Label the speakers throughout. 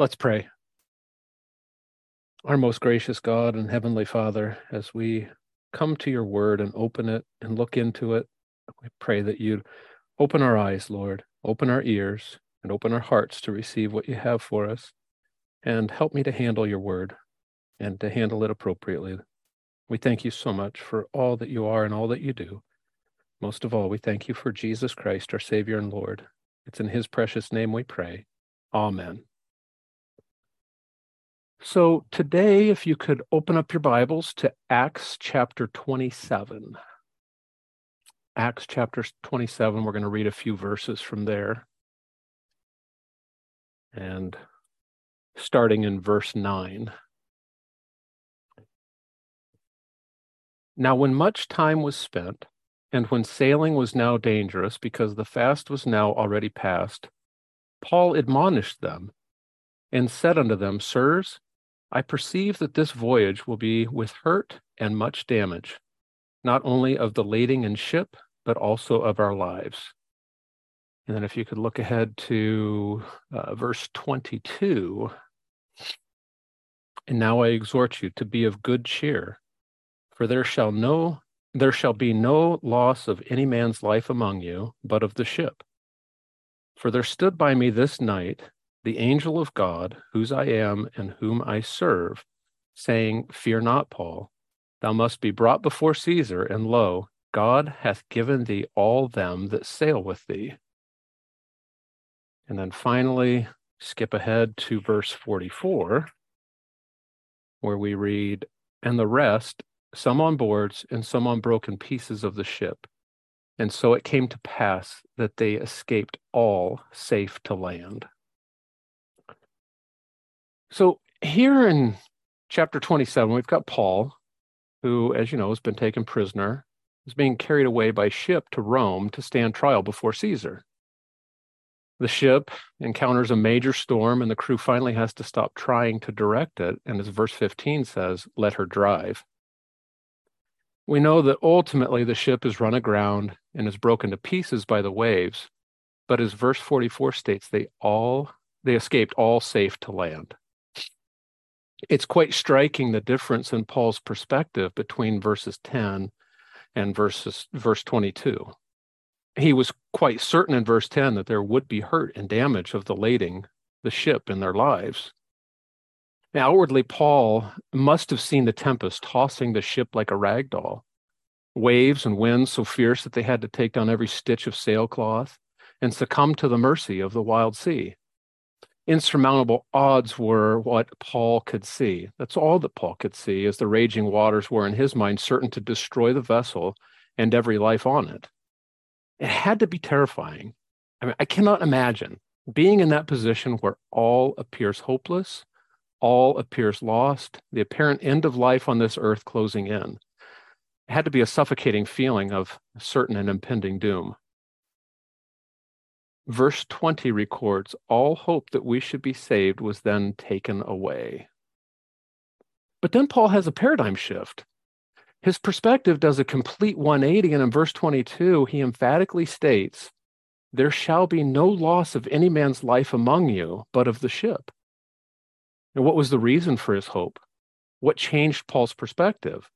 Speaker 1: Let's pray. Our most gracious God and Heavenly Father, as we come to your word and open it and look into it, we pray that you'd open our eyes, Lord, open our ears, and open our hearts to receive what you have for us. And help me to handle your word and to handle it appropriately. We thank you so much for all that you are and all that you do. Most of all, we thank you for Jesus Christ, our Savior and Lord. It's in his precious name we pray. Amen. So today, if you could open up your Bibles to Acts chapter 27. Acts chapter 27, we're going to read a few verses from there. And starting in verse 9. Now, when much time was spent, and when sailing was now dangerous because the fast was now already past, Paul admonished them and said unto them, Sirs, I perceive that this voyage will be with hurt and much damage, not only of the lading and ship, but also of our lives. And then if you could look ahead to uh, verse 22. And now I exhort you to be of good cheer, for there shall no there shall be no loss of any man's life among you, but of the ship. For there stood by me this night the angel of God, whose I am and whom I serve, saying, Fear not, Paul, thou must be brought before Caesar, and lo, God hath given thee all them that sail with thee. And then finally, skip ahead to verse 44, where we read, And the rest, some on boards and some on broken pieces of the ship. And so it came to pass that they escaped all safe to land. So here in chapter 27, we've got Paul, who, as you know, has been taken prisoner, is being carried away by ship to Rome to stand trial before Caesar. The ship encounters a major storm, and the crew finally has to stop trying to direct it. And as verse 15 says, let her drive. We know that ultimately the ship is run aground and is broken to pieces by the waves. But as verse 44 states, they all they escaped all safe to land it's quite striking the difference in Paul's perspective between verses 10 and verses verse 22. He was quite certain in verse 10 that there would be hurt and damage of the lading, the ship, in their lives. Now, outwardly, Paul must have seen the tempest tossing the ship like a rag doll, waves and winds so fierce that they had to take down every stitch of sailcloth and succumb to the mercy of the wild sea insurmountable odds were what Paul could see. That's all that Paul could see, as the raging waters were in his mind certain to destroy the vessel and every life on it. It had to be terrifying. I mean, I cannot imagine being in that position where all appears hopeless, all appears lost, the apparent end of life on this earth closing in. It had to be a suffocating feeling of certain and impending doom. Verse 20 records all hope that we should be saved was then taken away. But then Paul has a paradigm shift. His perspective does a complete 180, and in verse 22, he emphatically states, There shall be no loss of any man's life among you, but of the ship. And what was the reason for his hope? What changed Paul's perspective?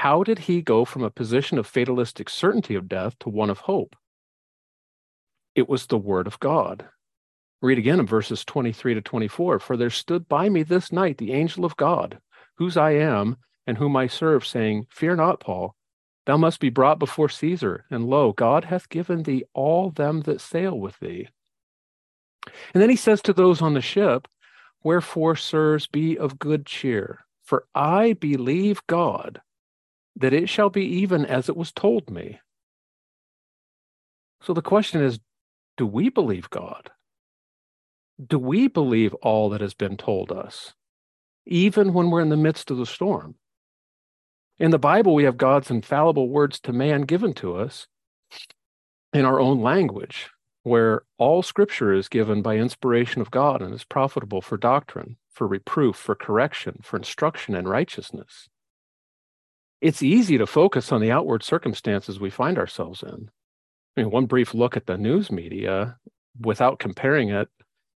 Speaker 1: How did he go from a position of fatalistic certainty of death to one of hope? It was the word of God. Read again in verses 23 to 24. For there stood by me this night the angel of God, whose I am and whom I serve, saying, Fear not, Paul. Thou must be brought before Caesar, and lo, God hath given thee all them that sail with thee. And then he says to those on the ship, Wherefore, sirs, be of good cheer, for I believe God that it shall be even as it was told me. So the question is do we believe God? Do we believe all that has been told us, even when we're in the midst of the storm? In the Bible, we have God's infallible words to man given to us in our own language, where all scripture is given by inspiration of God and is profitable for doctrine, for reproof, for correction, for instruction in righteousness. It's easy to focus on the outward circumstances we find ourselves in, I mean, one brief look at the news media without comparing it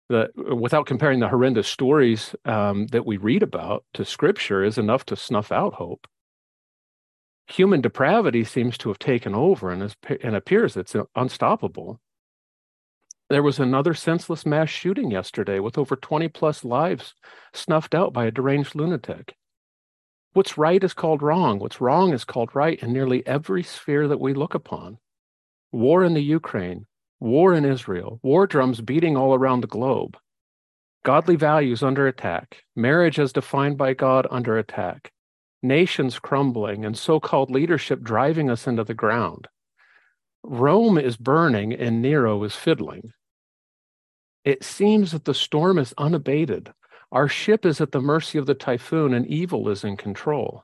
Speaker 1: The, without comparing the horrendous stories um, that we read about to scripture is enough to snuff out hope. Human depravity seems to have taken over and, is, and appears it's unstoppable. There was another senseless mass shooting yesterday with over 20 plus lives snuffed out by a deranged lunatic. What's right is called wrong. What's wrong is called right in nearly every sphere that we look upon. War in the Ukraine, war in Israel, war drums beating all around the globe. Godly values under attack, marriage as defined by God under attack, nations crumbling, and so called leadership driving us into the ground. Rome is burning and Nero is fiddling. It seems that the storm is unabated, our ship is at the mercy of the typhoon and evil is in control.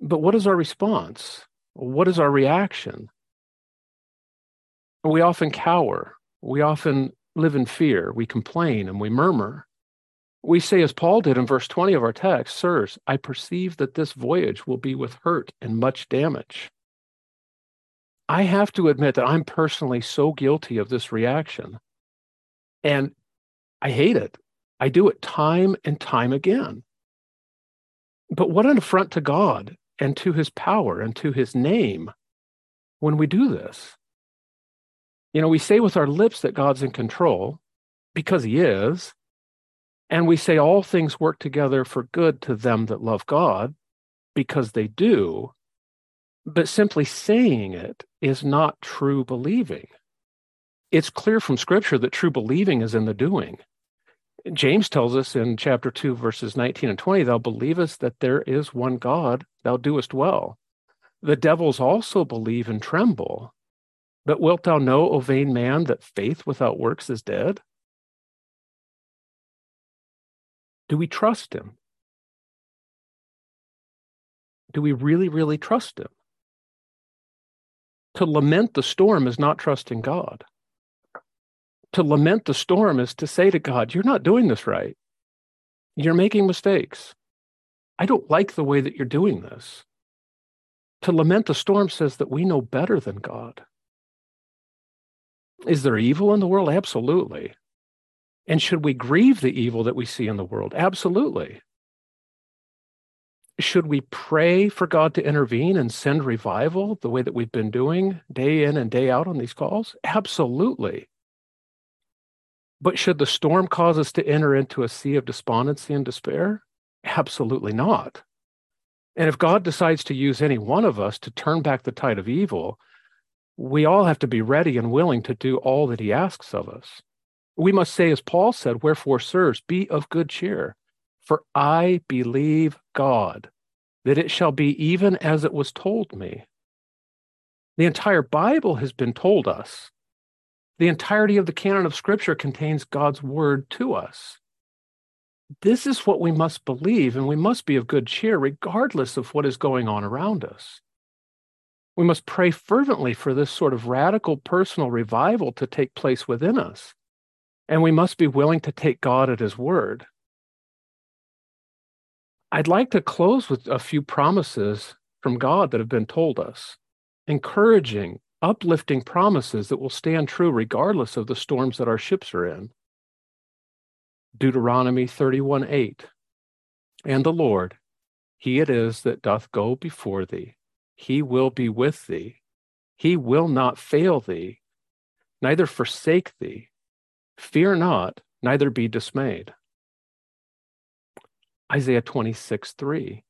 Speaker 1: But what is our response? What is our reaction? We often cower. We often live in fear. We complain and we murmur. We say, as Paul did in verse 20 of our text, Sirs, I perceive that this voyage will be with hurt and much damage. I have to admit that I'm personally so guilty of this reaction. And I hate it. I do it time and time again. But what an affront to God and to his power and to his name when we do this. You know, we say with our lips that God's in control because he is. And we say all things work together for good to them that love God because they do. But simply saying it is not true believing. It's clear from scripture that true believing is in the doing. James tells us in chapter 2, verses 19 and 20, Thou believest that there is one God, thou doest well. The devils also believe and tremble. But wilt thou know, O vain man, that faith without works is dead? Do we trust him? Do we really, really trust him? To lament the storm is not trusting God to lament the storm is to say to God, You're not doing this right. You're making mistakes. I don't like the way that you're doing this. To lament the storm says that we know better than God. Is there evil in the world? Absolutely. And should we grieve the evil that we see in the world? Absolutely. Should we pray for God to intervene and send revival the way that we've been doing day in and day out on these calls? Absolutely. But should the storm cause us to enter into a sea of despondency and despair? Absolutely not. And if God decides to use any one of us to turn back the tide of evil, we all have to be ready and willing to do all that he asks of us. We must say, as Paul said, Wherefore, sirs, be of good cheer, for I believe God, that it shall be even as it was told me. The entire Bible has been told us the entirety of the canon of Scripture contains God's word to us. This is what we must believe, and we must be of good cheer regardless of what is going on around us. We must pray fervently for this sort of radical personal revival to take place within us, and we must be willing to take God at His word. I'd like to close with a few promises from God that have been told us, encouraging uplifting promises that will stand true regardless of the storms that our ships are in. Deuteronomy 31 8. And the Lord, He it is that doth go before thee. He will be with thee. He will not fail thee, neither forsake thee. Fear not, neither be dismayed. Isaiah 26 3.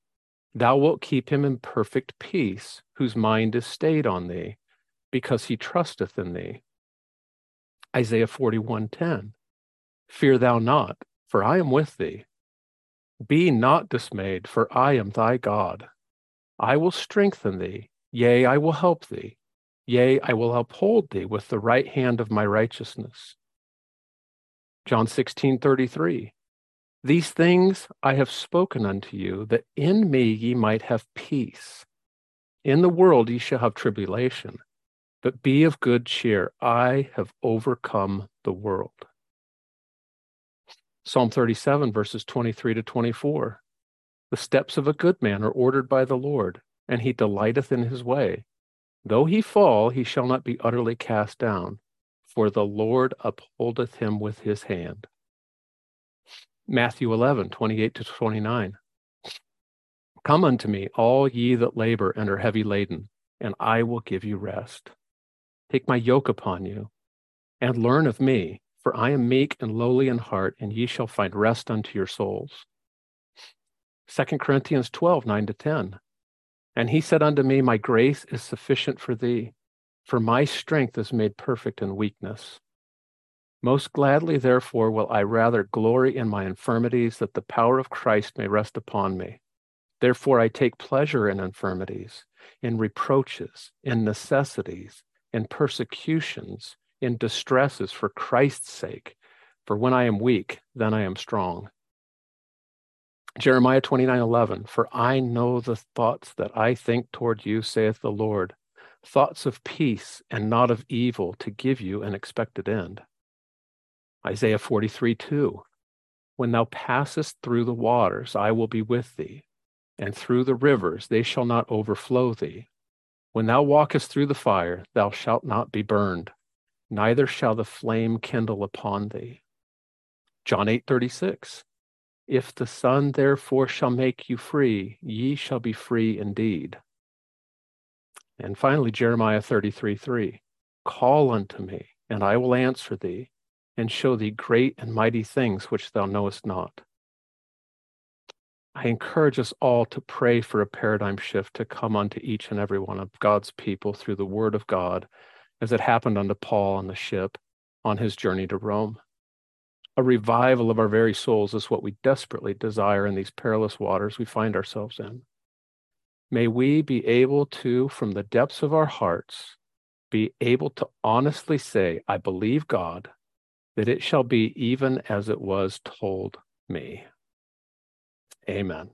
Speaker 1: Thou wilt keep him in perfect peace, whose mind is stayed on thee because he trusteth in thee. Isaiah 41:10 Fear thou not, for I am with thee. Be not dismayed, for I am thy God. I will strengthen thee, yea, I will help thee. Yea, I will uphold thee with the right hand of my righteousness. John 16:33 These things I have spoken unto you, that in me ye might have peace. In the world ye shall have tribulation, but be of good cheer. I have overcome the world. Psalm 37, verses 23 to 24. The steps of a good man are ordered by the Lord, and he delighteth in his way. Though he fall, he shall not be utterly cast down, for the Lord upholdeth him with his hand. Matthew 11, 28 to 29. Come unto me, all ye that labor and are heavy laden, and I will give you rest. Take my yoke upon you, and learn of me, for I am meek and lowly in heart, and ye shall find rest unto your souls. 2 Corinthians 12, 9 to 10. And he said unto me, My grace is sufficient for thee, for my strength is made perfect in weakness. Most gladly, therefore, will I rather glory in my infirmities, that the power of Christ may rest upon me. Therefore, I take pleasure in infirmities, in reproaches, in necessities, in persecutions, in distresses for Christ's sake. For when I am weak, then I am strong. Jeremiah 29 11, for I know the thoughts that I think toward you, saith the Lord, thoughts of peace and not of evil, to give you an expected end. Isaiah 43 2, when thou passest through the waters, I will be with thee, and through the rivers, they shall not overflow thee. When thou walkest through the fire, thou shalt not be burned, neither shall the flame kindle upon thee. John 8 36, if the Son therefore shall make you free, ye shall be free indeed. And finally, Jeremiah 33 3 Call unto me, and I will answer thee, and show thee great and mighty things which thou knowest not. I encourage us all to pray for a paradigm shift to come unto each and every one of God's people through the word of God, as it happened unto Paul on the ship on his journey to Rome. A revival of our very souls is what we desperately desire in these perilous waters we find ourselves in. May we be able to, from the depths of our hearts, be able to honestly say, I believe God, that it shall be even as it was told me. Amen.